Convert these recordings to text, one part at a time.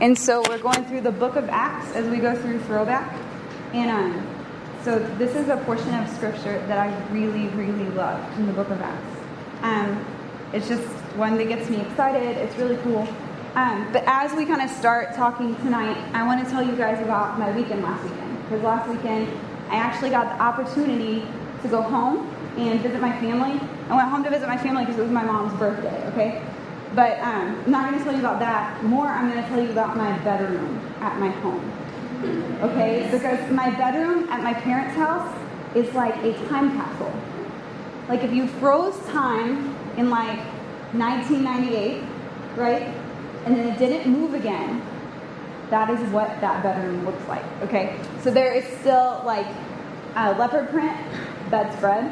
And so we're going through the book of Acts as we go through throwback. And um, so this is a portion of scripture that I really, really love in the book of Acts. Um, it's just one that gets me excited. It's really cool. Um, but as we kind of start talking tonight, I want to tell you guys about my weekend last weekend. Because last weekend, I actually got the opportunity to go home and visit my family. I went home to visit my family because it was my mom's birthday, okay? But um, I'm not going to tell you about that. More, I'm going to tell you about my bedroom at my home. Okay? Because my bedroom at my parents' house is like a time capsule. Like if you froze time in like 1998, right? And then it didn't move again, that is what that bedroom looks like. Okay? So there is still like a leopard print bedspread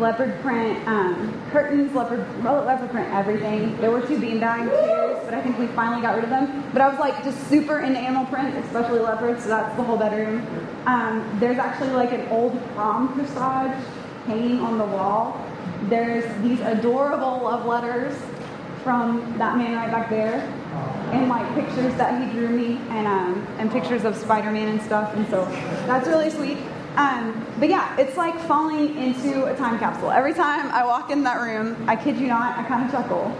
leopard print um, curtains, leopard, leopard print everything. There were two beanbag chairs, but I think we finally got rid of them. But I was like just super into animal print, especially leopard, so that's the whole bedroom. Um, there's actually like an old prom corsage hanging on the wall. There's these adorable love letters from that man right back there, and like pictures that he drew me, and um, and pictures of Spider-Man and stuff. And so that's really sweet. Um, but yeah, it's like falling into a time capsule. Every time I walk in that room, I kid you not, I kind of chuckle.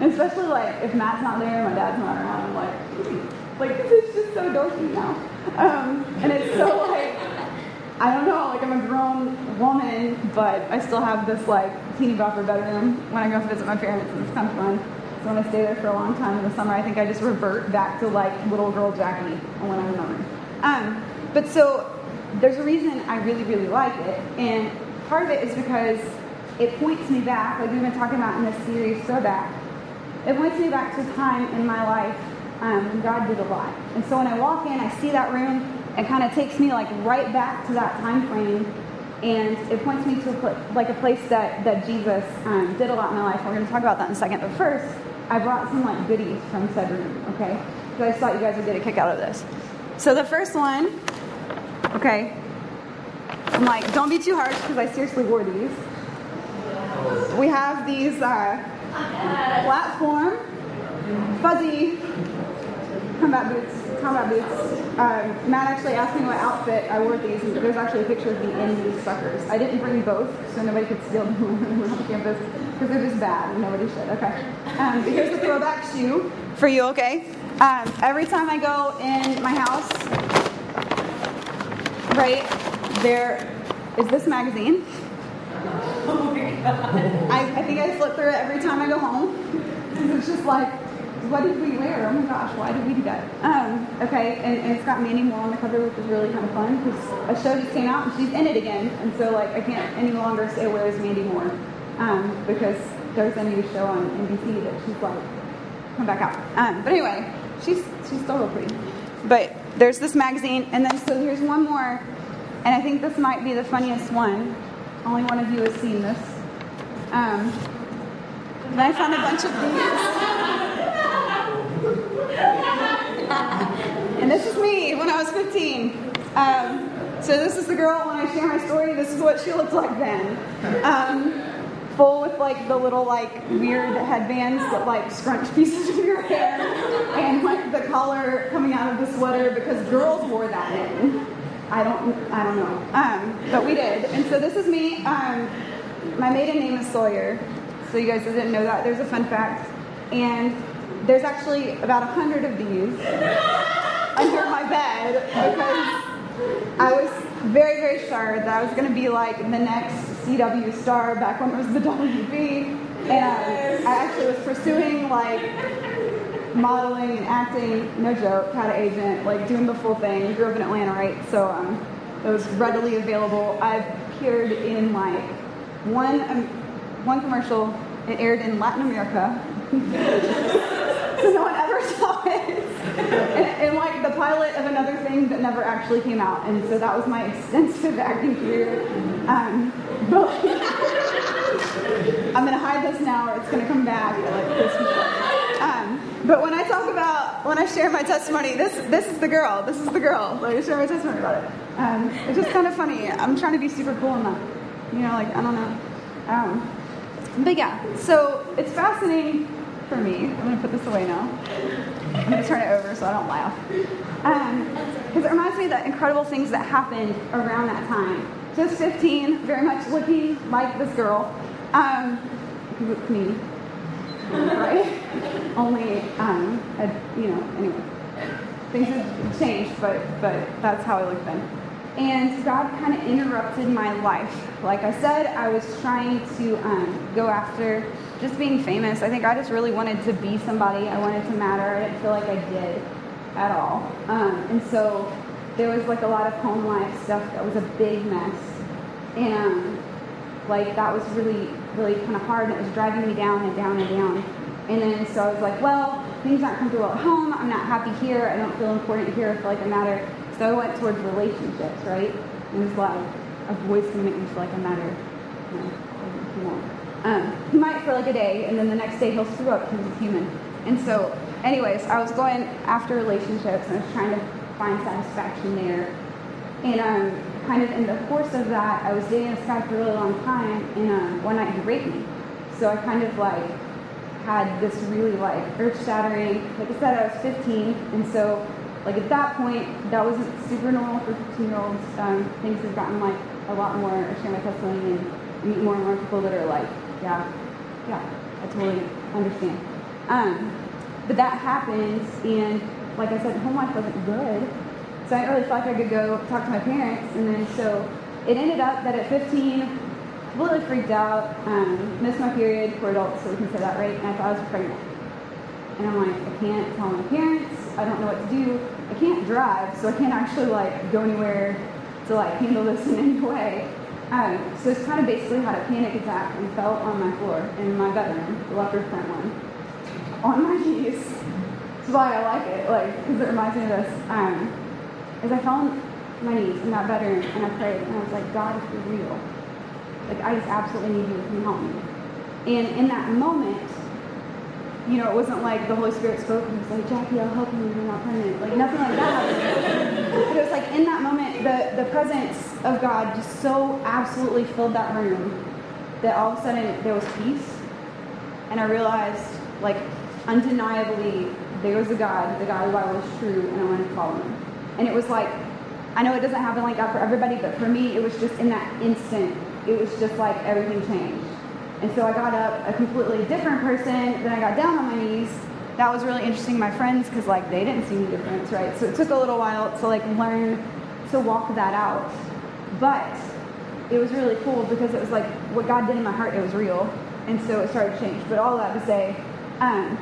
Especially like if Matt's not there, my dad's not around, I'm like, like this is just so dorky now. Um, and it's so like, I don't know, like I'm a grown woman, but I still have this like teeny bopper bedroom when I go visit my parents, and it's kind of fun. So when I stay there for a long time in the summer, I think I just revert back to like little girl Jackie when I'm in room. Um, but so there's a reason I really, really like it. And part of it is because it points me back, like we've been talking about in this series, Throwback. It points me back to a time in my life um, when God did a lot. And so when I walk in, I see that room, it kind of takes me like right back to that time frame. And it points me to a pl- like a place that, that Jesus um, did a lot in my life. We're going to talk about that in a second. But first, I brought some like goodies from said room, okay? Because I thought you guys would get a kick out of this. So the first one Okay? I'm like, don't be too harsh because I seriously wore these. We have these uh, platform, fuzzy combat boots. Combat boots. Um, Matt actually asked me what outfit I wore these. There's actually a picture of me in these suckers. I didn't bring both so nobody could steal them on the campus because they're just bad and nobody should. Okay. Um, here's the throwback shoe for you. Okay. Um, every time I go in my house, right there is this magazine. Oh my God. I, I think I flip through it every time I go home. It's just like, what did we wear? Oh my gosh, why did we do that? Um, okay, and, and, it's got Mandy Moore on the cover, which is really kind of fun because a show just came out and she's in it again, and so like I can't any longer say where's Mandy Moore um, because there's a new show on NBC that she's like come back out. Um, but anyway, she's she's still real pretty. But there's this magazine, and then so here's one more, and I think this might be the funniest one. Only one of you has seen this. Um, then I found a bunch of these. and this is me when I was 15. Um, so this is the girl when I share my story. This is what she looked like then. Um, full with like the little like weird headbands that like scrunch pieces of your hair and like the collar coming out of the sweater because girls wore that then. I don't I don't know. Um, but we did. And so this is me. Um, my maiden name is Sawyer. So you guys didn't know that. There's a fun fact. And there's actually about a hundred of these under my bed because I was very, very sure that I was going to be like the next CW star back when it was the WB. And I actually was pursuing like modeling and acting, no joke, had an agent, like doing the full thing. Grew up in Atlanta, right? So um, it was readily available. I've appeared in like one um, one commercial. It aired in Latin America. so no one ever saw it. And, and, like the pilot of another thing that never actually came out. And so that was my extensive acting career. Um, but I'm gonna hide this now, or it's gonna come back. Um, but when I talk about when I share my testimony, this this is the girl. This is the girl. Like I share my testimony about it. Um, it's just kind of funny. I'm trying to be super cool in that. You know, like I don't know. Um, but yeah, so it's fascinating for me. I'm gonna put this away now. I'm going to turn it over so I don't laugh. Because um, it reminds me of the incredible things that happened around that time. Just 15, very much looking like this girl. Um, me. Right? Only, um, a, you know, anyway. Things have changed, but, but that's how I look then. And God kind of interrupted my life. Like I said, I was trying to um, go after just being famous. I think I just really wanted to be somebody. I wanted to matter. I didn't feel like I did at all. Um, and so there was like a lot of home life stuff that was a big mess. And um, like that was really, really kind of hard. And it was driving me down and down and down. And then so I was like, well, things aren't comfortable at home. I'm not happy here. I don't feel important here. I feel like I matter. So I went towards relationships, right? And it was like a voice can make me feel like I matter. You know. Um, he might for like a day, and then the next day he'll screw up because he's a human. And so, anyways, I was going after relationships and I was trying to find satisfaction there. And um, kind of in the course of that, I was dating this guy for a really long time, and um, one night he raped me. So I kind of like had this really like earth shattering. Like I said, I was 15, and so like at that point, that wasn't super normal for 15 year olds. Um, things have gotten like a lot more. I share my testimony and meet more and more people that are like, yeah, yeah, I totally understand. Um, but that happens, and like I said, home life wasn't good. So I didn't really feel like I could go talk to my parents. And then so it ended up that at 15, completely freaked out, um, missed my period for adults, so we can say that, right? And I thought I was pregnant. And I'm like, I can't tell my parents. I don't know what to do. I can't drive, so I can't actually like go anywhere to like handle this in any way. Um, so it's kind of basically had a panic attack and fell on my floor in my bedroom, the upper front one, on my knees. That's why I like it, like because it reminds me of this. Um, as I fell on my knees in that bedroom and I prayed, and I was like, God, if you're real, like I just absolutely need you to help me. And in that moment, you know, it wasn't like the Holy Spirit spoke and was like, Jackie, I'll help you you're not pregnant. Like nothing like that. but it was like in that moment, the, the presence of God just so absolutely filled that room that all of a sudden there was peace. And I realized, like, undeniably, there was a God, the God who I was true, and I wanted to follow him. And it was like, I know it doesn't happen like that for everybody, but for me, it was just in that instant, it was just like everything changed and so I got up a completely different person. Then I got down on my knees. That was really interesting. My friends, because like they didn't see any difference, right? So it took a little while to like learn to walk that out. But it was really cool because it was like what God did in my heart, it was real. And so it started to change. But all that to say, um,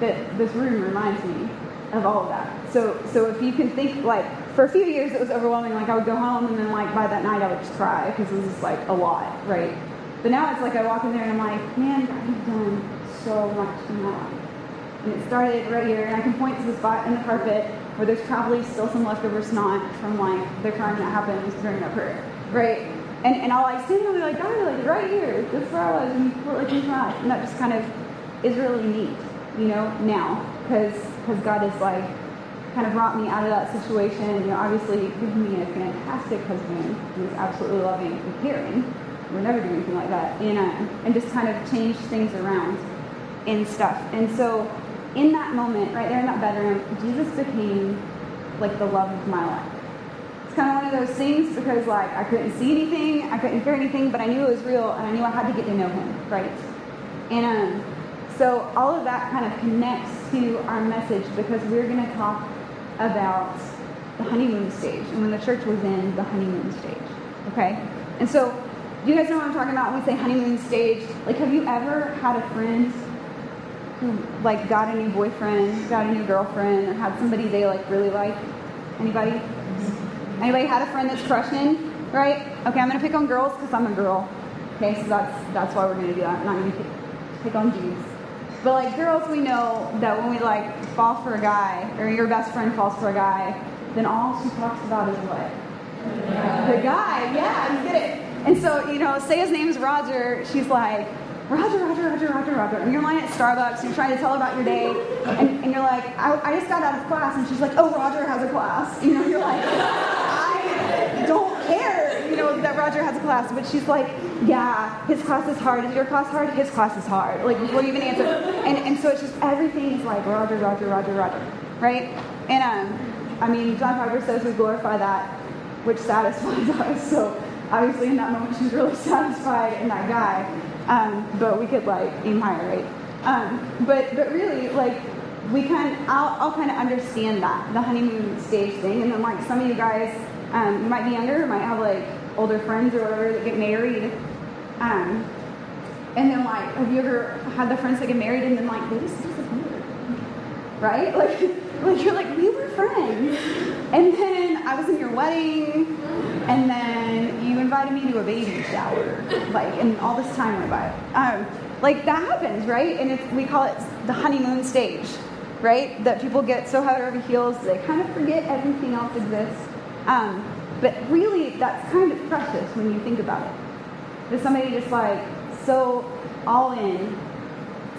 that this room reminds me of all of that. So so if you can think like for a few years it was overwhelming. Like I would go home and then like by that night I would just cry because it was just like a lot, right? But now it's like I walk in there and I'm like, man, you've done so much in my life. And it started right here, and I can point to the spot in the carpet where there's probably still some leftover snot from like the crime that happened during that prayer, right? And, and I'll like stand there be like, God, like right here, this is where I was, and put like And that just kind of is really neat, you know, now, because God has like kind of brought me out of that situation. You know, obviously given me a fantastic husband who's absolutely loving and caring would never do anything like that. And, uh, and just kind of change things around and stuff. And so in that moment, right there in that bedroom, Jesus became like the love of my life. It's kind of one of those things because like I couldn't see anything, I couldn't hear anything, but I knew it was real and I knew I had to get to know him, right? And um, so all of that kind of connects to our message because we're going to talk about the honeymoon stage and when the church was in the honeymoon stage, okay? And so you guys know what I'm talking about when we say honeymoon stage? Like, have you ever had a friend who, like, got a new boyfriend, got a new girlfriend, or had somebody they, like, really like? Anybody? Anybody had a friend that's crushing? Right? Okay, I'm to pick on girls because I'm a girl. Okay, so that's, that's why we're to do that. I'm not to pick, pick on dudes. But, like, girls, we know that when we, like, fall for a guy, or your best friend falls for a guy, then all she talks about is what? The guy, yeah, you get it. And so, you know, say his name's Roger, she's like, Roger, Roger, Roger, Roger, Roger. And you're lying at Starbucks, you're trying to tell her about your day, and, and you're like, I, I, just got out of class, and she's like, oh, Roger has a class. You know, you're like, I don't care, you know, that Roger has a class, but she's like, yeah, his class is hard. Is your class hard? His class is hard. Like before you even answer. And, and so it's just everything is like Roger, Roger, Roger, Roger, right? And um, I mean, John Piper says we glorify that which satisfies us. So obviously in that moment she's really satisfied in that guy. Um, but we could like aim higher, right? Um, but but really like we kind I'll, I'll kind of understand that the honeymoon stage thing, and then like some of you guys um, might be younger, might have like older friends or whatever that get married. Um, and then like, have you ever had the friends that get married and then like they just disappear? Right? Like, like you're like we were friends, and then I was in your wedding, and then you invited me to a baby shower, like, and all this time went by. Um, like that happens, right? And it's, we call it the honeymoon stage, right? That people get so head over heels they kind of forget everything else exists. Um, but really, that's kind of precious when you think about it. There's somebody just like so all in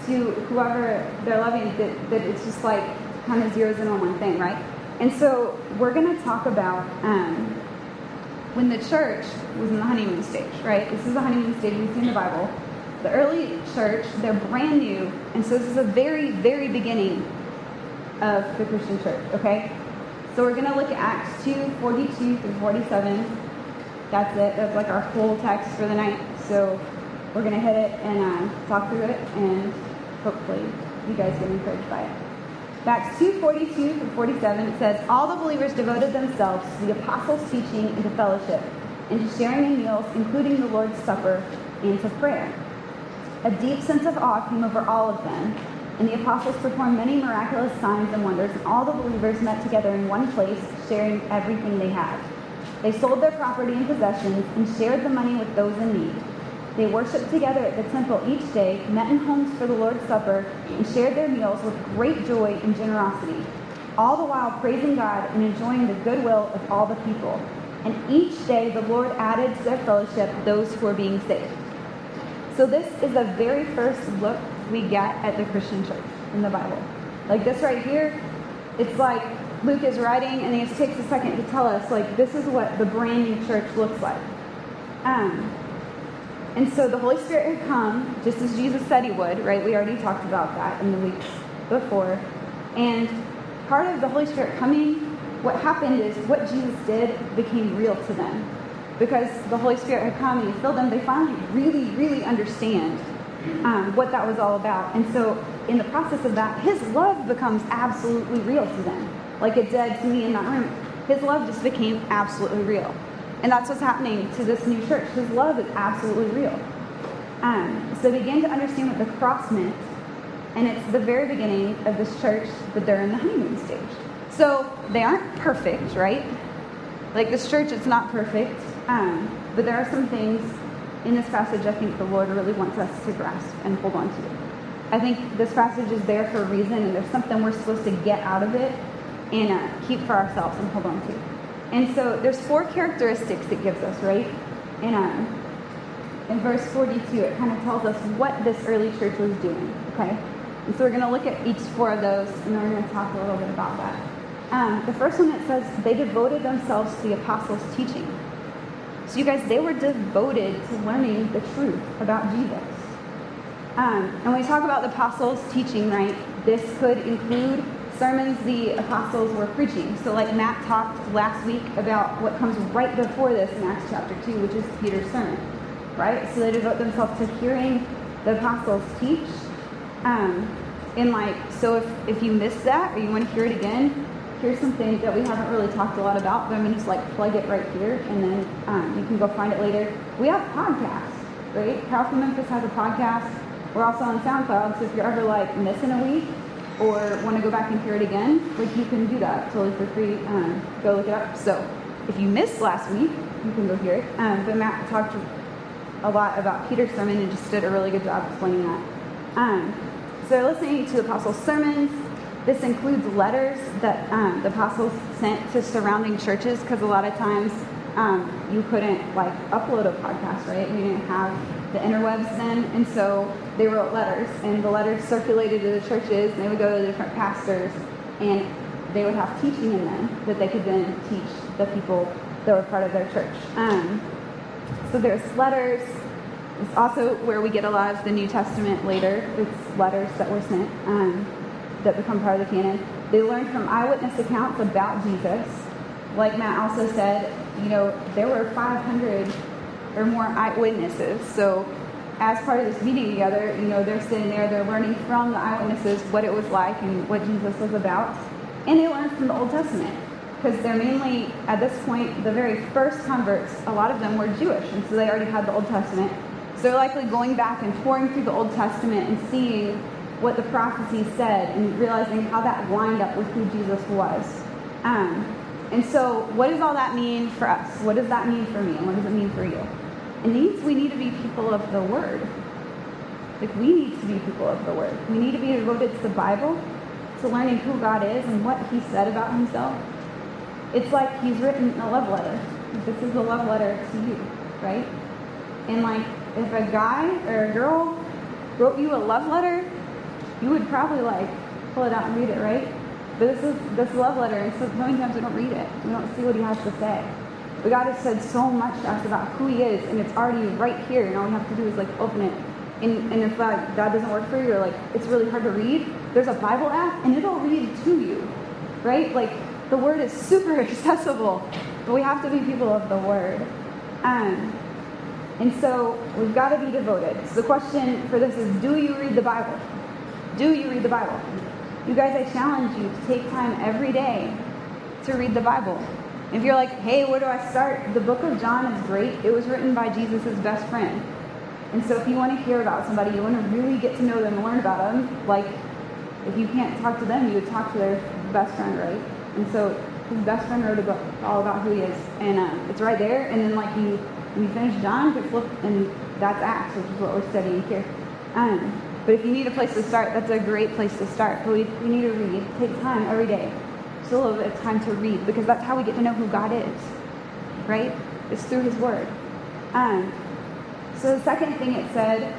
to whoever they're loving that, that it's just like kind of zeroes in on one thing, right? And so we're going to talk about um, when the church was in the honeymoon stage, right? This is the honeymoon stage we see in the Bible. The early church, they're brand new, and so this is a very, very beginning of the Christian church, okay? So we're going to look at Acts 2, 42 through 47. That's it. That's like our whole text for the night. So we're going to hit it and uh, talk through it, and hopefully you guys get encouraged by it. Acts 2, 42 through 47, it says, All the believers devoted themselves to the apostles' teaching and to fellowship, and to sharing in meals, including the Lord's Supper, and to prayer. A deep sense of awe came over all of them and the apostles performed many miraculous signs and wonders, and all the believers met together in one place, sharing everything they had. They sold their property and possessions and shared the money with those in need. They worshiped together at the temple each day, met in homes for the Lord's Supper, and shared their meals with great joy and generosity, all the while praising God and enjoying the goodwill of all the people. And each day the Lord added to their fellowship those who were being saved. So, this is the very first look we get at the Christian church in the Bible. Like this right here, it's like Luke is writing and he takes a second to tell us, like, this is what the brand new church looks like. Um, and so the Holy Spirit had come, just as Jesus said he would, right? We already talked about that in the weeks before. And part of the Holy Spirit coming, what happened is what Jesus did became real to them. Because the Holy Spirit had come and he filled them, they finally really, really understand um, what that was all about. And so, in the process of that, his love becomes absolutely real to them, like it did to me in that room. His love just became absolutely real. And that's what's happening to this new church. His love is absolutely real. Um, so begin to understand what the cross meant. And it's the very beginning of this church that they're in the honeymoon stage. So they aren't perfect, right? Like this church, it's not perfect. Um, but there are some things in this passage I think the Lord really wants us to grasp and hold on to. I think this passage is there for a reason, and there's something we're supposed to get out of it and uh, keep for ourselves and hold on to. And so there's four characteristics it gives us, right? And um, in verse 42, it kind of tells us what this early church was doing, okay? And so we're going to look at each four of those, and then we're going to talk a little bit about that. Um, the first one it says they devoted themselves to the apostles' teaching. So, you guys, they were devoted to learning the truth about Jesus. Um, and when we talk about the apostles' teaching, right, this could include sermons the apostles were preaching. So, like Matt talked last week about what comes right before this in Acts chapter 2, which is Peter's sermon, right? So, they devote themselves to hearing the apostles teach. Um, and, like, so if, if you missed that or you want to hear it again, here's something that we haven't really talked a lot about, but I'm going to just like plug it right here, and then um, you can go find it later. We have podcasts, right? From Memphis has a podcast. We're also on SoundCloud, so if you're ever like missing a week or want to go back and hear it again, like you can do that totally for free. Um, go look it up. So if you missed last week, you can go hear it. Um, but Matt talked a lot about Peter's sermon and just did a really good job explaining that. Um, so listening to the apostles' sermons, this includes letters that um, the apostles sent to surrounding churches because a lot of times um, you couldn't like upload a podcast, right? You didn't have the interwebs then, and so they wrote letters, and the letters circulated to the churches, and they would go to the different pastors, and they would have teaching in them that they could then teach the people that were part of their church. Um, so there's letters. It's also where we get a lot of the New Testament later. It's letters that were sent um, that become part of the canon. They learned from eyewitness accounts about Jesus. Like Matt also said, you know, there were 500 or more eyewitnesses. So as part of this meeting together, you know, they're sitting there, they're learning from the eyewitnesses what it was like and what Jesus was about. And they learned from the Old Testament because they're mainly, at this point, the very first converts, a lot of them were Jewish, and so they already had the Old Testament. So they're likely going back and pouring through the Old Testament and seeing what the prophecies said and realizing how that lined up with who Jesus was. Um, and so, what does all that mean for us? What does that mean for me? And what does it mean for you? We need to be people of the Word. Like, we need to be people of the Word. We need to be devoted to the Bible, to learning who God is and what He said about Himself. It's like He's written a love letter. This is a love letter to you, right? And, like, if a guy or a girl wrote you a love letter, you would probably, like, pull it out and read it, right? But this is this love letter, and so many times we don't read it. We don't see what He has to say. But God has said so much to us about who He is, and it's already right here, and all we have to do is like open it. And, and if that, that doesn't work for you, or like it's really hard to read, there's a Bible app, and it'll read to you, right? Like the Word is super accessible, but we have to be people of the Word. Um, and so we've got to be devoted. So the question for this is do you read the Bible? Do you read the Bible? You guys, I challenge you to take time every day to read the Bible. If you're like, hey, where do I start? The book of John is great. It was written by Jesus' best friend. And so if you want to hear about somebody, you want to really get to know them and learn about them, like if you can't talk to them, you would talk to their best friend, right? And so his best friend wrote a book all about who he is. And uh, it's right there. And then like you, when you finish John, you flip, and that's Acts, which is what we're studying here. Um, but if you need a place to start, that's a great place to start. But we, we need to read. Take time every day still a little bit of time to read because that's how we get to know who God is, right? It's through His Word. Um, so the second thing it said,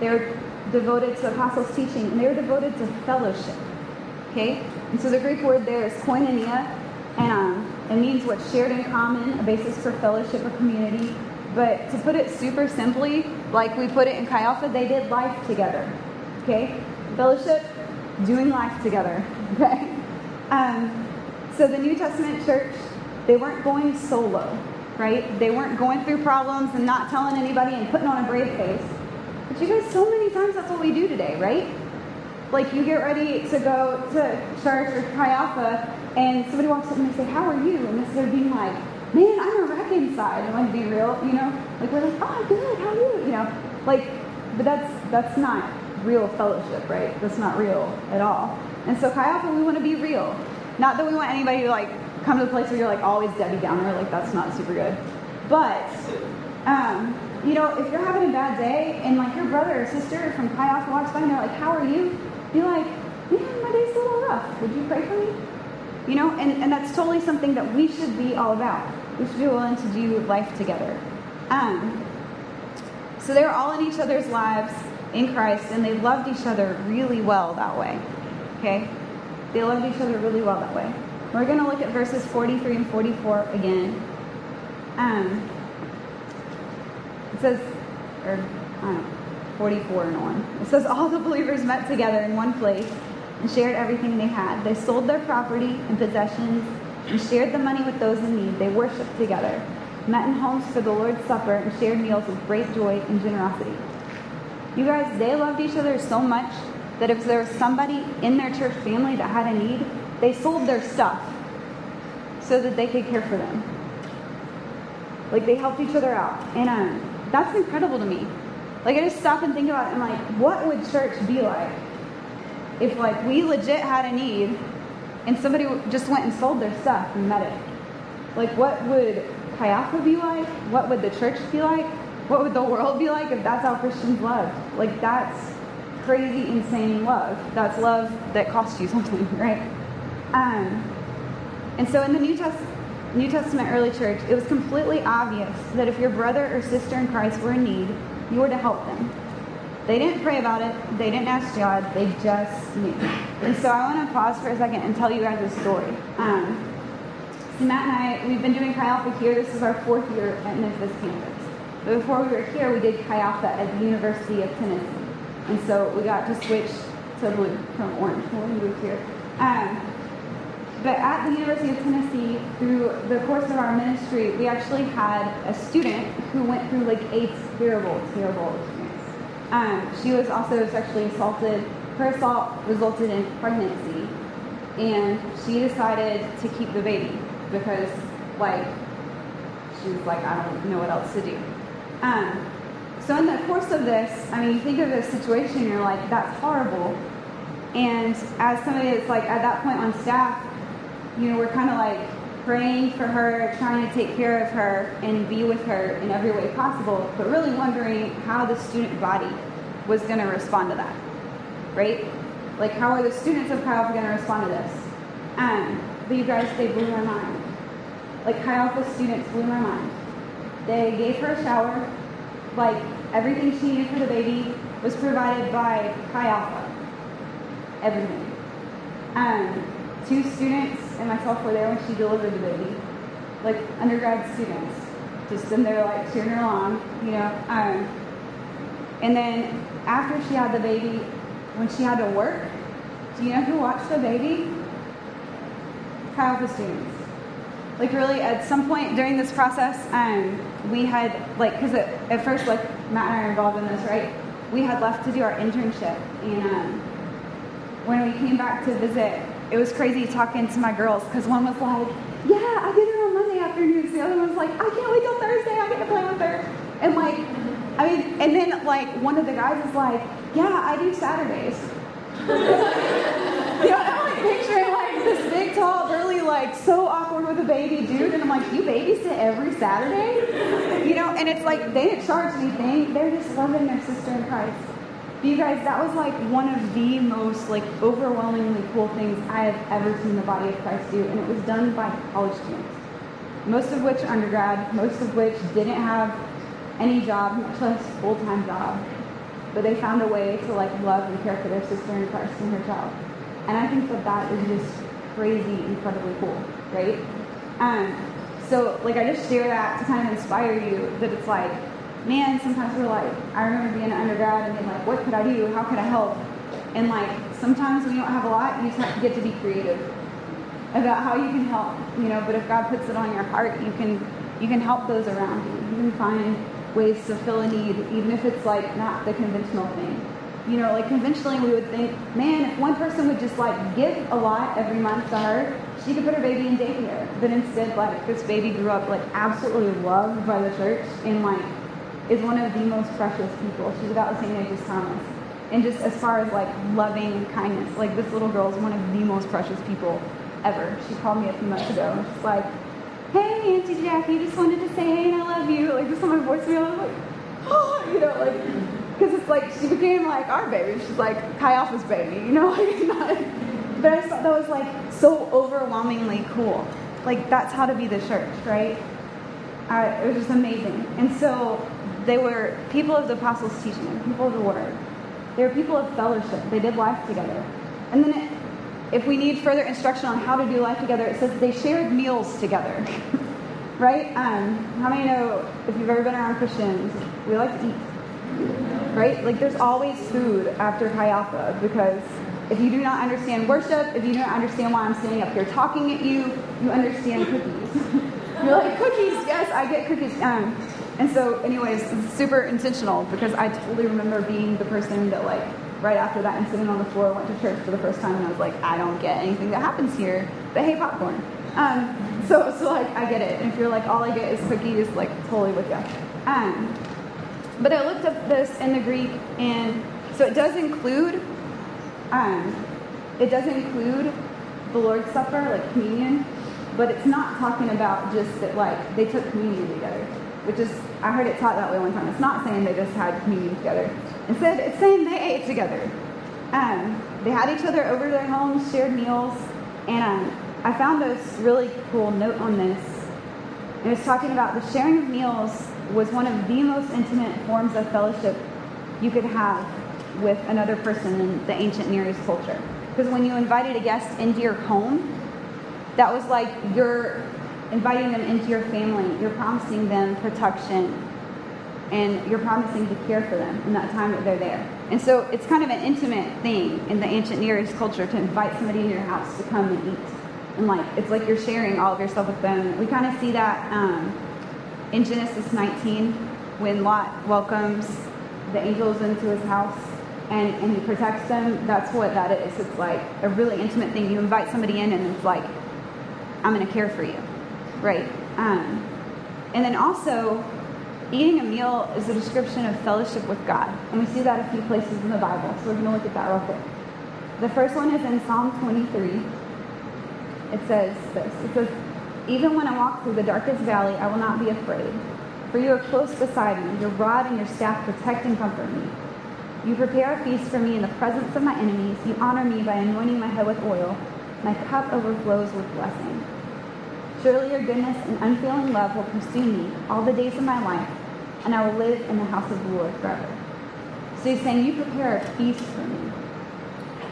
they were devoted to apostles' teaching, and they were devoted to fellowship. Okay, and so the Greek word there is koinonia, and um, it means what's shared in common, a basis for fellowship or community. But to put it super simply, like we put it in Chi Alpha, they did life together. Okay, fellowship, doing life together. Okay. Um, so the New Testament church, they weren't going solo, right? They weren't going through problems and not telling anybody and putting on a brave face. But you guys, so many times that's what we do today, right? Like you get ready to go to church or Chi Alpha, and somebody walks up and they say, "How are you?" And instead of being like, "Man, I'm a wreck inside," and like be real, you know, like we're like, "Oh, good, how are you?" You know, like, but that's that's not real fellowship, right? That's not real at all. And so Chi we want to be real. Not that we want anybody to like come to the place where you're like always Debbie Downer, like that's not super good. But um, you know, if you're having a bad day and like your brother or sister from Chi Alpha walks by and they're like, "How are you?" Be like, "Yeah, my day's a little rough. Would you pray for me?" You know, and, and that's totally something that we should be all about. We should be willing to do life together. Um, so they're all in each other's lives in Christ, and they loved each other really well that way. Okay, they loved each other really well that way. We're going to look at verses 43 and 44 again. Um, it says, or know, 44 and on. It says, All the believers met together in one place and shared everything they had. They sold their property and possessions and shared the money with those in need. They worshiped together, met in homes for the Lord's Supper, and shared meals with great joy and generosity. You guys, they loved each other so much that if there was somebody in their church family that had a need, they sold their stuff so that they could care for them. Like they helped each other out. And um, that's incredible to me. Like I just stop and think about it and like, what would church be like if like we legit had a need and somebody just went and sold their stuff and met it? Like what would Alpha be like? What would the church be like? What would the world be like if that's how Christians loved? Like that's crazy, insane love. That's love that costs you something, right? Um, and so in the New, Test- New Testament early church, it was completely obvious that if your brother or sister in Christ were in need, you were to help them. They didn't pray about it. They didn't ask God. They just knew. And so I want to pause for a second and tell you guys a story. Um, So Matt and I, we've been doing Chi Alpha here. This is our fourth year at Memphis campus. But before we were here, we did Chi Alpha at the University of Tennessee. And so we got to switch totally from Orange when we moved here. Um, but at the University of Tennessee, through the course of our ministry, we actually had a student who went through like a terrible, terrible experience. Um, she was also sexually assaulted. Her assault resulted in pregnancy, and she decided to keep the baby because, like, she was like, I don't know what else to do. Um, so in the course of this, I mean, you think of this situation, you're like, that's horrible. And as somebody that's like at that point on staff, you know, we're kind of like praying for her, trying to take care of her and be with her in every way possible, but really wondering how the student body was going to respond to that, right? Like, how are the students of Chi Alpha going to respond to this? Um, but you guys, they blew my mind. Like, Chi Alpha students blew my mind. They gave her a shower. Like, everything she needed for the baby was provided by Chi Alpha. Everything. Um, two students and myself were there when she delivered the baby. Like, undergrad students. Just in there, like, cheering her along, you know. Um, and then after she had the baby, when she had to work, do you know who watched the baby? Chi Alpha students. Like really, at some point during this process, um, we had like because at, first, like Matt and I are involved in this, right? We had left to do our internship, and um, when we came back to visit, it was crazy talking to my girls because one was like, "Yeah, I get her on Monday afternoons." The other one was like, "I can't wait till Thursday. I get to play with her." And like, I mean, and then like one of the guys is like, "Yeah, I do Saturdays." you know, I'm like picturing like tall, burly, like so awkward with a baby dude, and I'm like, "You babysit every Saturday?" You know, and it's like they didn't charge anything. They're just loving their sister in Christ. But you guys, that was like one of the most like overwhelmingly cool things I have ever seen the body of Christ do, and it was done by college students, most of which are undergrad, most of which didn't have any job, much less full-time job, but they found a way to like love and care for their sister in Christ and her child, and I think that that is just crazy, incredibly cool, right? Um, so like I just share that to kind of inspire you that it's like man, sometimes we're like, I remember being an undergrad and being like, what could I do? How could I help? And like, sometimes when you don't have a lot, you just have to get to be creative about how you can help, you know. But if God puts it on your heart, you can you can help those around you. You can find ways to fill a need, even if it's like not the conventional thing. You know, like conventionally we would think, man, if one person would just like give a lot every month to her, she could put her baby in daycare. But instead, like this baby grew up like absolutely loved by the church and like is one of the most precious people. She's about the same age as Thomas. And just as far as like loving and kindness, like this little girl is one of the most precious people ever. She called me a few months ago and she's like, Hey, Auntie Jackie, just wanted to say hey and I love you. Like just on my voicemail, I'm like, oh, you know, like, because it's like she became like our baby. She's like Chi Alpha's baby, you know. But I thought that was like so overwhelmingly cool. Like that's how to be the church, right? Uh, it was just amazing. And so they were people of the apostles' teaching, people of the word. They were people of fellowship. They did life together. And then, it, if we need further instruction on how to do life together, it says they shared meals together. right? Um, how many know if you've ever been around Christians, we like to eat. Right? Like there's always food after Alpha because if you do not understand worship, if you do not understand why I'm standing up here talking at you, you understand cookies. You're like, cookies, yes, I get cookies. Um, and so, anyways, it's super intentional because I totally remember being the person that, like, right after that sitting on the floor, went to church for the first time, and I was like, I don't get anything that happens here, but hey, popcorn. Um, so, so like, I get it. And if you're like, all I get is cookies, like, totally with you. Um, but I looked up this in the Greek, and so it does include, um, it does include the Lord's Supper, like communion, but it's not talking about just that, like, they took communion together which is, I heard it taught that way one time. It's not saying they just had communion together. Instead, it's saying they ate together. Um, they had each other over their homes, shared meals, and um, I found this really cool note on this. It was talking about the sharing of meals was one of the most intimate forms of fellowship you could have with another person in the ancient Near East culture. Because when you invited a guest into your home, that was like you're inviting them into your family. You're promising them protection. And you're promising to care for them in that time that they're there. And so it's kind of an intimate thing in the ancient Near East culture to invite somebody in your house to come and eat. And like it's like you're sharing all of yourself with them. We kind of see that um, in Genesis 19 when Lot welcomes the angels into his house and, and he protects them. That's what that is. It's like a really intimate thing. You invite somebody in and it's like, I'm going to care for you, right? Um, and then also, eating a meal is a description of fellowship with God. And we see that a few places in the Bible. So we're going to look at that real quick. The first one is in Psalm 23. It says this It says, Even when I walk through the darkest valley, I will not be afraid. For you are close beside me. Your rod and your staff protect and comfort me. You prepare a feast for me in the presence of my enemies. You honor me by anointing my head with oil. My cup overflows with blessing. Surely your goodness and unfailing love will pursue me all the days of my life, and I will live in the house of the Lord forever. So he's saying, You prepare a feast for me.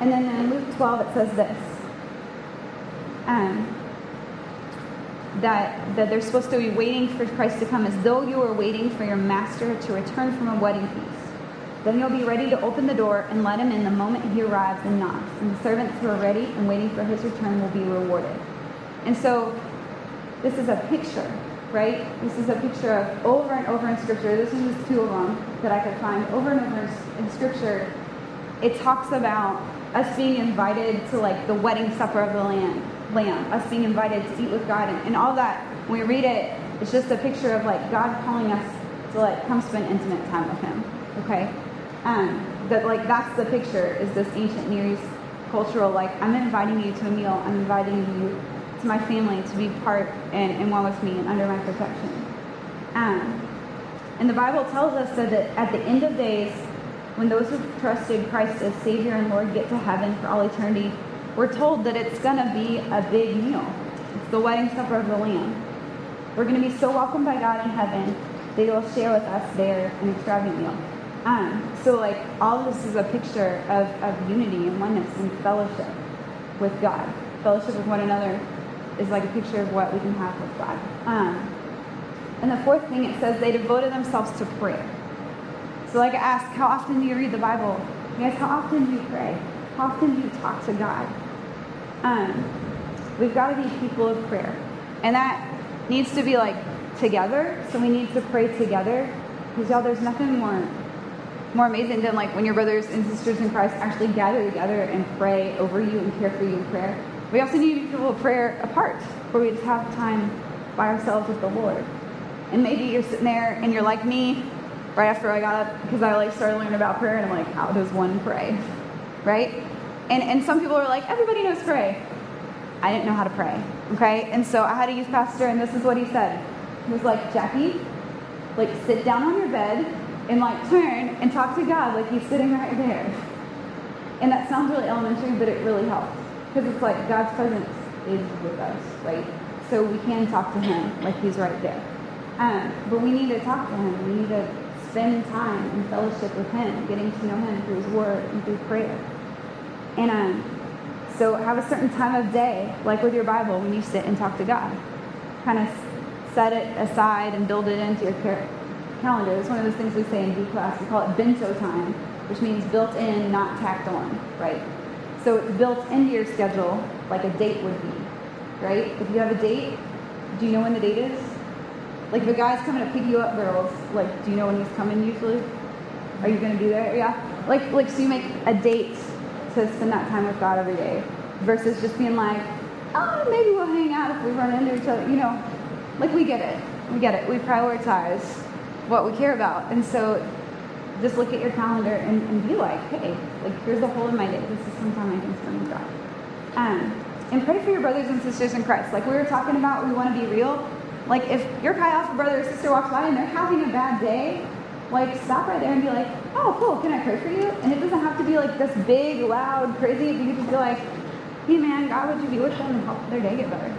And then in Luke 12, it says this um, that, that they're supposed to be waiting for Christ to come as though you were waiting for your master to return from a wedding feast. Then you'll be ready to open the door and let him in the moment he arrives and knocks. And the servants who are ready and waiting for his return will be rewarded. And so, this is a picture, right? This is a picture of over and over in Scripture. This is just two of them that I could find over and over in Scripture. It talks about us being invited to like the wedding supper of the Lamb, Lamb, us being invited to eat with God, and, and all that. When we read it, it's just a picture of like God calling us to like come spend intimate time with Him. Okay, um, that like that's the picture is this ancient Near East cultural like I'm inviting you to a meal. I'm inviting you to my family to be part and, and one with me and under my protection. Um, and the Bible tells us that at the end of days, when those who trusted Christ as Savior and Lord get to heaven for all eternity, we're told that it's going to be a big meal. It's the wedding supper of the Lamb. We're going to be so welcomed by God in heaven that He'll share with us there an extravagant meal. Um, so, like, all this is a picture of, of unity and oneness and fellowship with God. Fellowship with one another is like a picture of what we can have with God. Um, and the fourth thing, it says they devoted themselves to prayer. So, like I asked, how often do you read the Bible? You guys, how often do you pray? How often do you talk to God? Um, we've got to be people of prayer. And that needs to be like together. So we need to pray together. Because y'all, there's nothing more more amazing than like when your brothers and sisters in Christ actually gather together and pray over you and care for you in prayer. We also need to be people of prayer apart, where we just have time by ourselves with the Lord. And maybe you're sitting there and you're like me, right after I got up, because I like started learning about prayer, and I'm like, how does one pray? Right? And and some people are like, everybody knows pray. I didn't know how to pray. Okay? And so I had a youth pastor, and this is what he said. He was like, Jackie, like sit down on your bed and like turn and talk to God like he's sitting right there. And that sounds really elementary, but it really helps. Because it's like God's presence is with us, right? So we can talk to him like he's right there. Um, but we need to talk to him. We need to spend time in fellowship with him, getting to know him through his word and through prayer. And um, so have a certain time of day, like with your Bible, when you sit and talk to God. Kind of set it aside and build it into your calendar. It's one of those things we say in D class. We call it bento time, which means built in, not tacked on, right? So it's built into your schedule like a date would be, right? If you have a date, do you know when the date is? Like if a guy's coming to pick you up, girls, like do you know when he's coming usually? Are you going to be there? Yeah. Like like so you make a date to spend that time with God every day, versus just being like, oh, maybe we'll hang out if we run into each other. You know, like we get it, we get it. We prioritize what we care about. And so just look at your calendar and, and be like, hey, like here's the whole of my day. This is some time I can spend with God. Um, and pray for your brothers and sisters in Christ. Like we were talking about, we want to be real. Like if your Chi Alpha brother or sister walks by and they're having a bad day, like stop right there and be like, oh, cool, can I pray for you? And it doesn't have to be like this big, loud, crazy. You can just be like, hey man, God, would you be with them and help their day get better?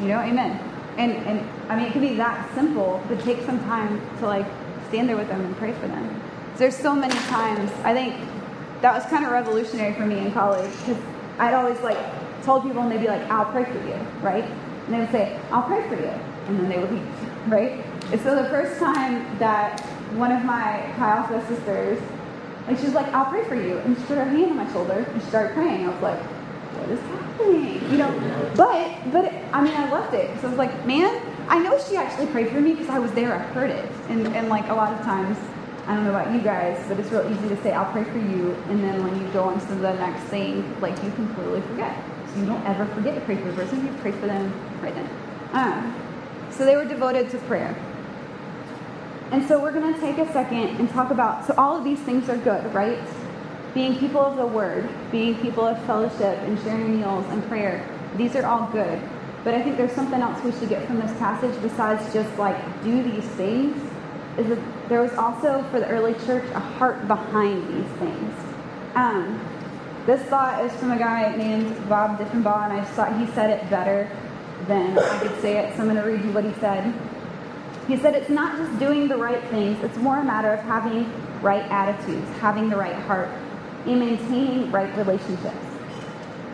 You know, amen. And, and I mean, it can be that simple, but take some time to like stand there with them and pray for them. There's so many times, I think that was kind of revolutionary for me in college because I'd always like told people and they'd be like, I'll pray for you, right? And they would say, I'll pray for you. And then they would leave, right? And so the first time that one of my Alpha sisters, like she's like, I'll pray for you. And she put her hand on my shoulder and she started praying. I was like, what is happening? You know, but, but I mean, I loved it. So I was like, man, I know she actually prayed for me because I was there. I heard it. And, and like a lot of times, I don't know about you guys, but it's real easy to say, I'll pray for you. And then when you go on to the next thing, like you completely forget. So you don't ever forget to pray for the person. You pray for them right then. Um, so they were devoted to prayer. And so we're going to take a second and talk about, so all of these things are good, right? Being people of the word, being people of fellowship and sharing meals and prayer, these are all good. But I think there's something else we should get from this passage besides just like do these things. Is that there was also for the early church a heart behind these things. Um, this thought is from a guy named Bob Deffinbaugh, and I thought he said it better than I could say it. So I'm going to read you what he said. He said it's not just doing the right things; it's more a matter of having right attitudes, having the right heart, and maintaining right relationships.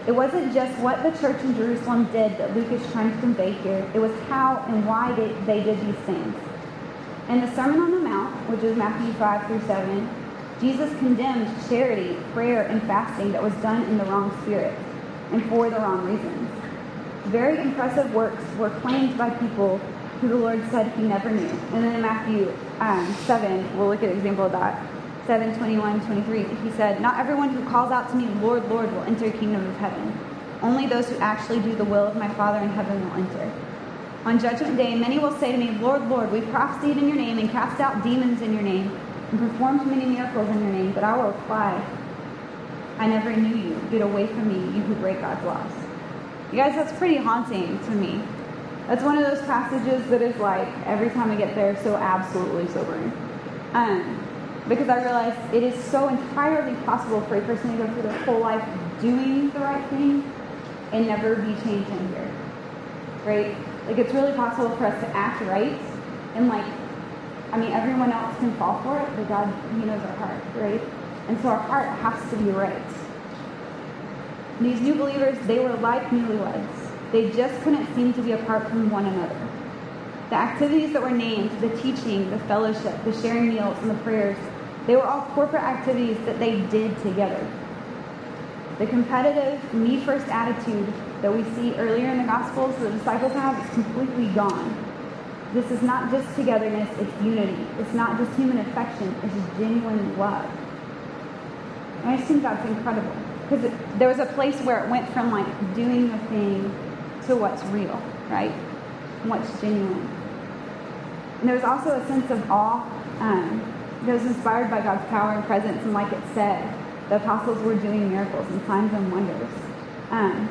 It wasn't just what the church in Jerusalem did that Luke is trying to convey here, it was how and why they, they did these things. In the Sermon on the Mount, which is Matthew 5 through 7, Jesus condemned charity, prayer, and fasting that was done in the wrong spirit and for the wrong reasons. Very impressive works were claimed by people who the Lord said he never knew. And then in Matthew um, 7, we'll look at an example of that. 7 21 23 he said not everyone who calls out to me lord lord will enter the kingdom of heaven. Only those who actually do the will of my father in heaven will enter. On judgment day many will say to me lord lord we prophesied in your name and cast out demons in your name and performed many miracles in your name but i will reply i never knew you. Get away from me you who break god's laws you guys that's pretty haunting to me that's one of those passages that is like every time i get there so absolutely sobering um, because I realize it is so entirely possible for a person to go through their whole life doing the right thing and never be changed in here. Right? Like it's really possible for us to act right and like I mean everyone else can fall for it, but God He knows our heart, right? And so our heart has to be right. These new believers, they were like newlyweds. They just couldn't seem to be apart from one another. The activities that were named, the teaching, the fellowship, the sharing meals, and the prayers, they were all corporate activities that they did together. The competitive, me first attitude that we see earlier in the Gospels the disciples have is completely gone. This is not just togetherness, it's unity. It's not just human affection, it's genuine love. And I just think that's incredible. Because there was a place where it went from like doing the thing to what's real, right? What's genuine. And there's also a sense of awe um, that was inspired by God's power and presence. And like it said, the apostles were doing miracles and signs and wonders. Um,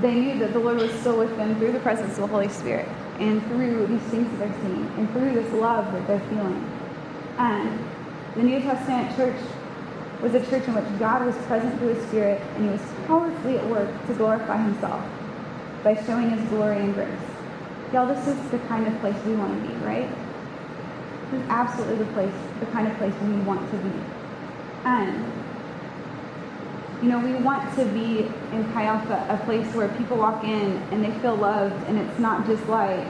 they knew that the Lord was still with them through the presence of the Holy Spirit and through these things that they're seeing and through this love that they're feeling. Um, the New Testament church was a church in which God was present through His Spirit and He was powerfully at work to glorify Himself by showing His glory and grace. Y'all, this is the kind of place we want to be, right? This is absolutely the place, the kind of place we want to be. And you know, we want to be in Chi Alpha, a place where people walk in and they feel loved, and it's not just like,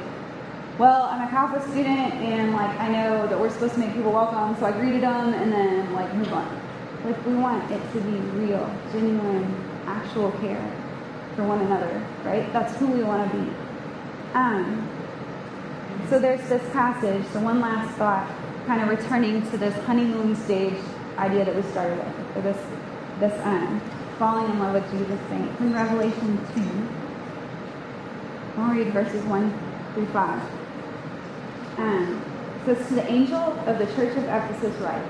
well, I'm a Chi student, and like I know that we're supposed to make people welcome, so I greeted them, and then like move on. Like we want it to be real, genuine, actual care for one another, right? That's who we want to be. Um, so there's this passage. So one last thought, kind of returning to this honeymoon stage idea that we started with, or this this um, falling in love with Jesus. It's in Revelation 2. I'll read verses 1 through 5. Um, says, To the angel of the church of Ephesus write,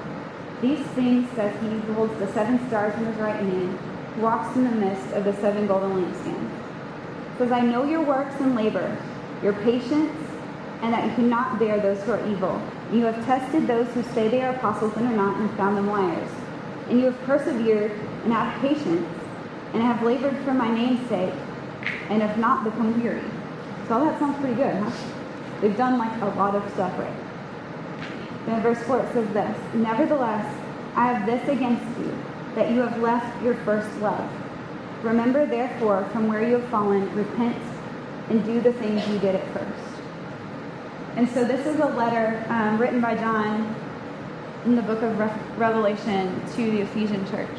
These things says he holds the seven stars in his right hand, walks in the midst of the seven golden lampstands. Says, I know your works and labor, your patience, and that you cannot bear those who are evil. You have tested those who say they are apostles and are not, and found them liars and you have persevered and have patience and have labored for my name's sake and have not become weary. So all that sounds pretty good, huh? They've done like a lot of stuff right. Then verse 4 it says this, Nevertheless, I have this against you, that you have left your first love. Remember therefore from where you have fallen, repent and do the things you did at first. And so this is a letter um, written by John in the book of Re- Revelation to the Ephesian church.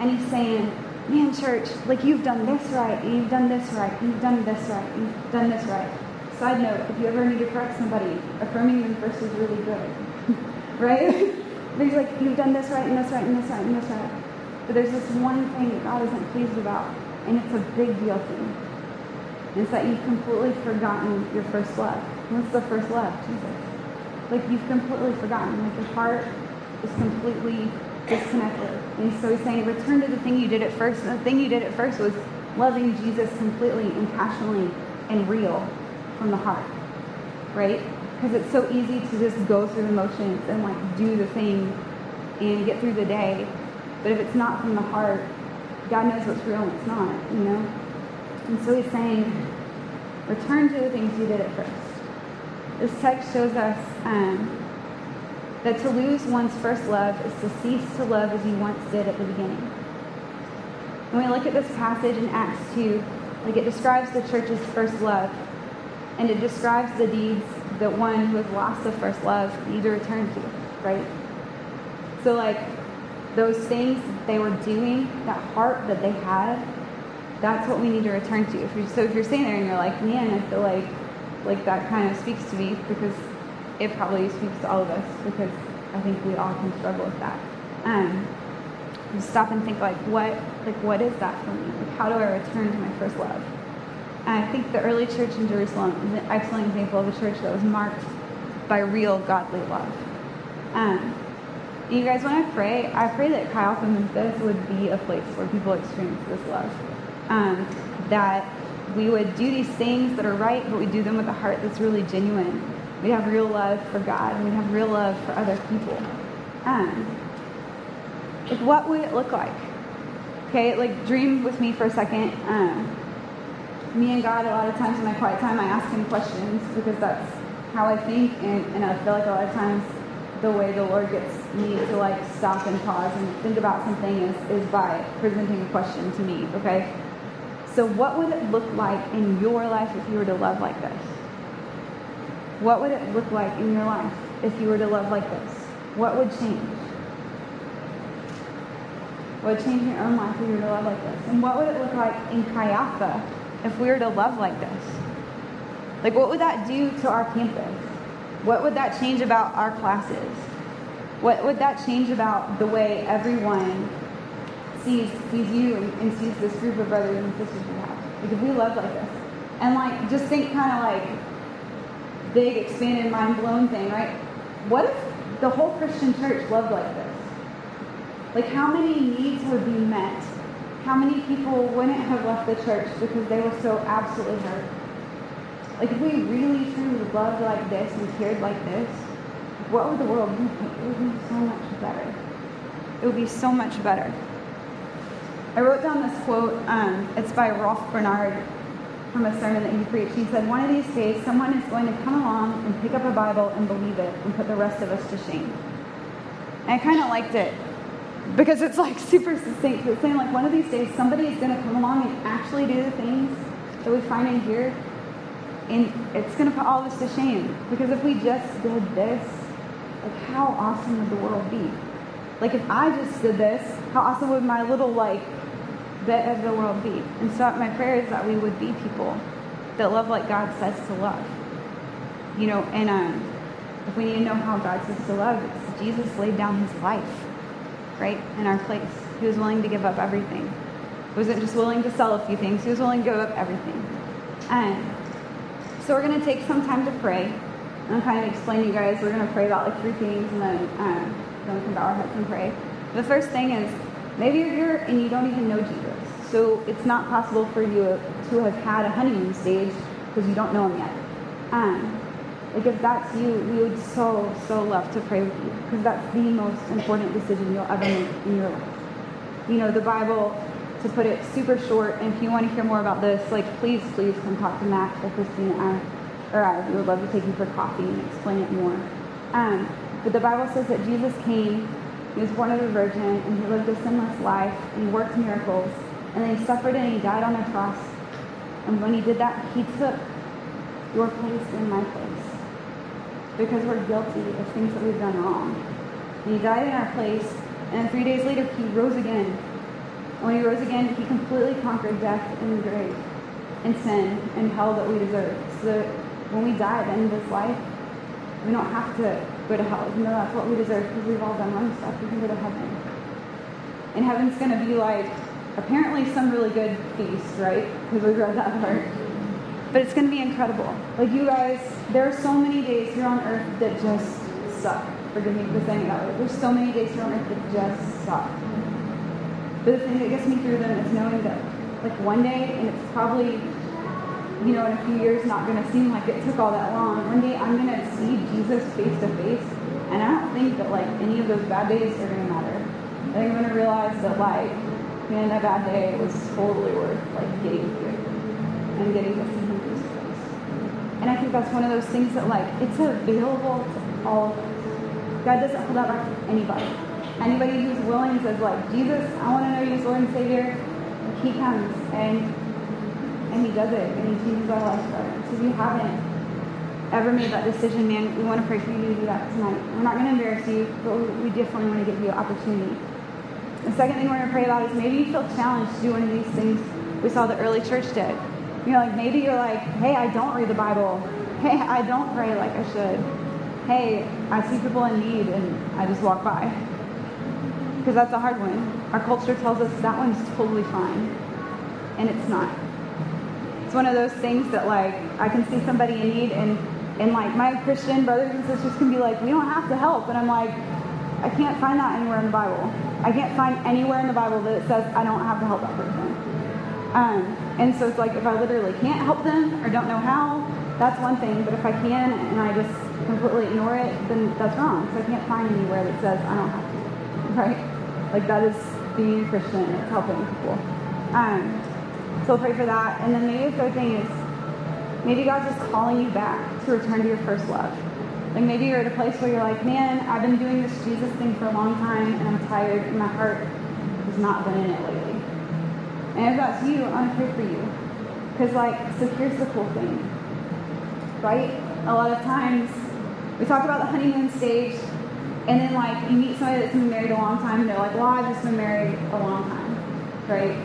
And he's saying, Man, church, like you've done this right, you've done this right, you've done this right, you've done this right. Side note, if you ever need to correct somebody, affirming them first is really good. right? There's like, you've done this right, and this right, and this right, and this right. But there's this one thing that God isn't pleased about, and it's a big deal to. And it's that you've completely forgotten your first love. What's the first love? Jesus. Like you've completely forgotten. Like your heart is completely disconnected. And so he's saying, return to the thing you did at first. And the thing you did at first was loving Jesus completely and passionately and real from the heart. Right? Because it's so easy to just go through the motions and like do the thing and get through the day. But if it's not from the heart, God knows what's real and what's not, you know? And so he's saying, return to the things you did at first. This text shows us um, that to lose one's first love is to cease to love as you once did at the beginning. When we look at this passage in Acts 2, like it describes the church's first love, and it describes the deeds that one who has lost the first love need to return to, right? So, like, those things they were doing, that heart that they had, that's what we need to return to. If so if you're sitting there and you're like, man, I feel like like that kind of speaks to me because it probably speaks to all of us because I think we all can struggle with that. Um, stop and think like what like what is that for me? Like how do I return to my first love? I think the early church in Jerusalem is an excellent example of a church that was marked by real godly love. Um, you guys, when I pray, I pray that Chi Alpha Memphis would be a place where people experience this love. Um, that we would do these things that are right, but we do them with a heart that's really genuine. We have real love for God, and we have real love for other people. Um, like, what would it look like? Okay, like, dream with me for a second. Um, me and God, a lot of times in my quiet time, I ask Him questions because that's how I think, and, and I feel like a lot of times the way the Lord gets me to like stop and pause and think about something is, is by presenting a question to me, okay? So, what would it look like in your life if you were to love like this? What would it look like in your life if you were to love like this? What would change? What would change in your own life if you were to love like this? And what would it look like in Alpha if we were to love like this? Like, what would that do to our campus? What would that change about our classes? What would that change about the way everyone sees sees you and, sees this group of brothers and sisters you have? Like, if we love like this, and like just think kind of like big, expanded, mind blown thing, right? What if the whole Christian church loved like this? Like, how many needs would be met? How many people wouldn't have left the church because they were so absolutely hurt? Like, if we really truly loved like this and cared like this, what would the world be? It would be so much better. It would be so much better. I wrote down this quote. Um, it's by Rolfe Barnard from a sermon that he preached. He said, One of these days, someone is going to come along and pick up a Bible and believe it and put the rest of us to shame. And I kind of liked it because it's like super succinct. It's saying, like, one of these days, somebody is going to come along and actually do the things that we find in here, and it's going to put all us to shame. Because if we just did this, like, how awesome would the world be? Like, if I just did this, how awesome would my little, like, bit of the world be? And so my prayer is that we would be people that love like God says to love. You know, and um, if we need to know how God says to love, it's Jesus laid down his life, right, in our place. He was willing to give up everything. He wasn't just willing to sell a few things, he was willing to give up everything. And so we're going to take some time to pray. I'm kind of explain to you guys, we're going to pray about like three things and then um, then we can bow our heads and pray. The first thing is maybe you're here and you don't even know Jesus. So it's not possible for you to have had a honeymoon stage because you don't know him yet. Um, like if that's you, we would so, so love to pray with you because that's the most important decision you'll ever make in your life. You know, the Bible, to put it super short, and if you want to hear more about this, like please, please come talk to Matt or Christina or I. We would love to take you for coffee and explain it more. Um, but the Bible says that Jesus came, he was born of a virgin, and he lived a sinless life, and he worked miracles, and then he suffered and he died on a cross And when he did that, he took your place in my place. Because we're guilty of things that we've done wrong. And he died in our place, and three days later, he rose again. And when he rose again, he completely conquered death and the grave, and sin, and hell that we deserve. So that when we die at the end of this life, we don't have to go to hell, even though that's what we deserve because we've all done wrong stuff. We can go to heaven. And heaven's going to be like, apparently, some really good feast, right? Because we read that part. But it's going to be incredible. Like, you guys, there are so many days here on earth that just suck. Forgive me for saying that. There's so many days here on earth that just suck. But the thing that gets me through them is knowing that, like, one day, and it's probably you know, in a few years not going to seem like it took all that long. One day I'm going to see Jesus face to face, and I don't think that like any of those bad days are going to matter. I think I'm going to realize that like, man, that bad day was totally worth like getting through and getting to. And I think that's one of those things that like it's available to all. God doesn't hold that back to anybody. Anybody who's willing says like, Jesus, I want to know you as Lord and Savior. He comes and and he does it, and he changes our lives forever. So if you haven't ever made that decision, man, we want to pray for you to do that tonight. We're not going to embarrass you, but we definitely want to give you an opportunity. The second thing we're going to pray about is maybe you feel challenged to do one of these things we saw the early church did. You know, like maybe you're like, hey, I don't read the Bible. Hey, I don't pray like I should. Hey, I see people in need and I just walk by. Because that's a hard one. Our culture tells us that one's totally fine. And it's not it's one of those things that like I can see somebody in need and and like my Christian brothers and sisters can be like, we don't have to help. And I'm like, I can't find that anywhere in the Bible. I can't find anywhere in the Bible that it says I don't have to help that person. Um, and so it's like if I literally can't help them or don't know how, that's one thing. But if I can and I just completely ignore it, then that's wrong. So I can't find anywhere that says I don't have to. Right? Like that is being a Christian. It's helping people. Um, so pray for that. And then maybe the third thing is maybe God's just calling you back to return to your first love. Like maybe you're at a place where you're like, man, I've been doing this Jesus thing for a long time and I'm tired and my heart has not been in it lately. And if that's you, I'm here for you. Because, like, so here's the cool thing, right? A lot of times we talk about the honeymoon stage, and then, like, you meet somebody that's been married a long time, and they're like, well, I've just been married a long time, right?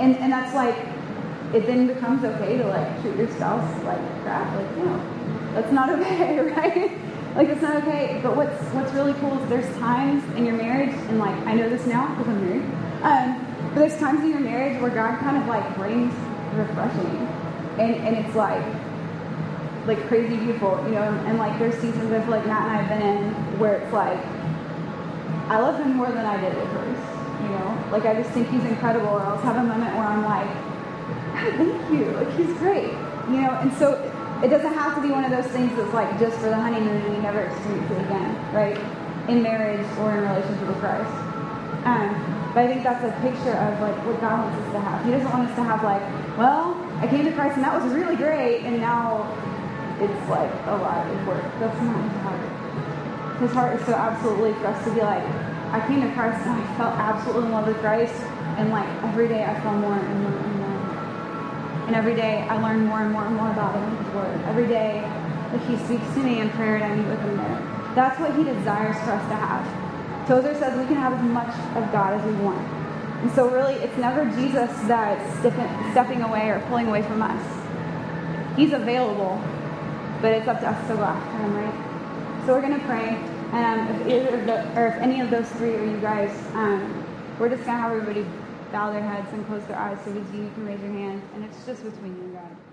And, and that's like, it then becomes okay to like treat your spouse like crap. Like, no, that's not okay, right? like it's not okay. But what's what's really cool is there's times in your marriage, and like I know this now because I'm married. There's times in your marriage where God kind of like brings refreshing, and and it's like like crazy beautiful, you know. And, and like there's seasons feel like Matt and I've been in where it's like I love him more than I did at first, you know. Like I just think he's incredible. Or I'll have a moment where I'm like thank you. Like, he's great. You know, and so it doesn't have to be one of those things that's like just for the honeymoon and you never experience it again, right? In marriage or in relationship with Christ. Um, but I think that's a picture of like what God wants us to have. He doesn't want us to have like, well, I came to Christ and that was really great, and now it's like a lot of work. That's not his heart. His heart is so absolutely for us to be like, I came to Christ and I felt absolutely in love with Christ, and like every day I fell more and more and more and every day I learn more and more and more about him his word. Every day that he speaks to me in prayer and I meet with him there. That's what he desires for us to have. Tozer says we can have as much of God as we want. And so really it's never Jesus that's stepping away or pulling away from us. He's available, but it's up to us to go after him, right? So we're gonna pray. And um, if either of the, or if any of those three are you guys, um, we're just gonna have everybody bow their heads and close their eyes so that you can raise your hand. And it's just between you and God.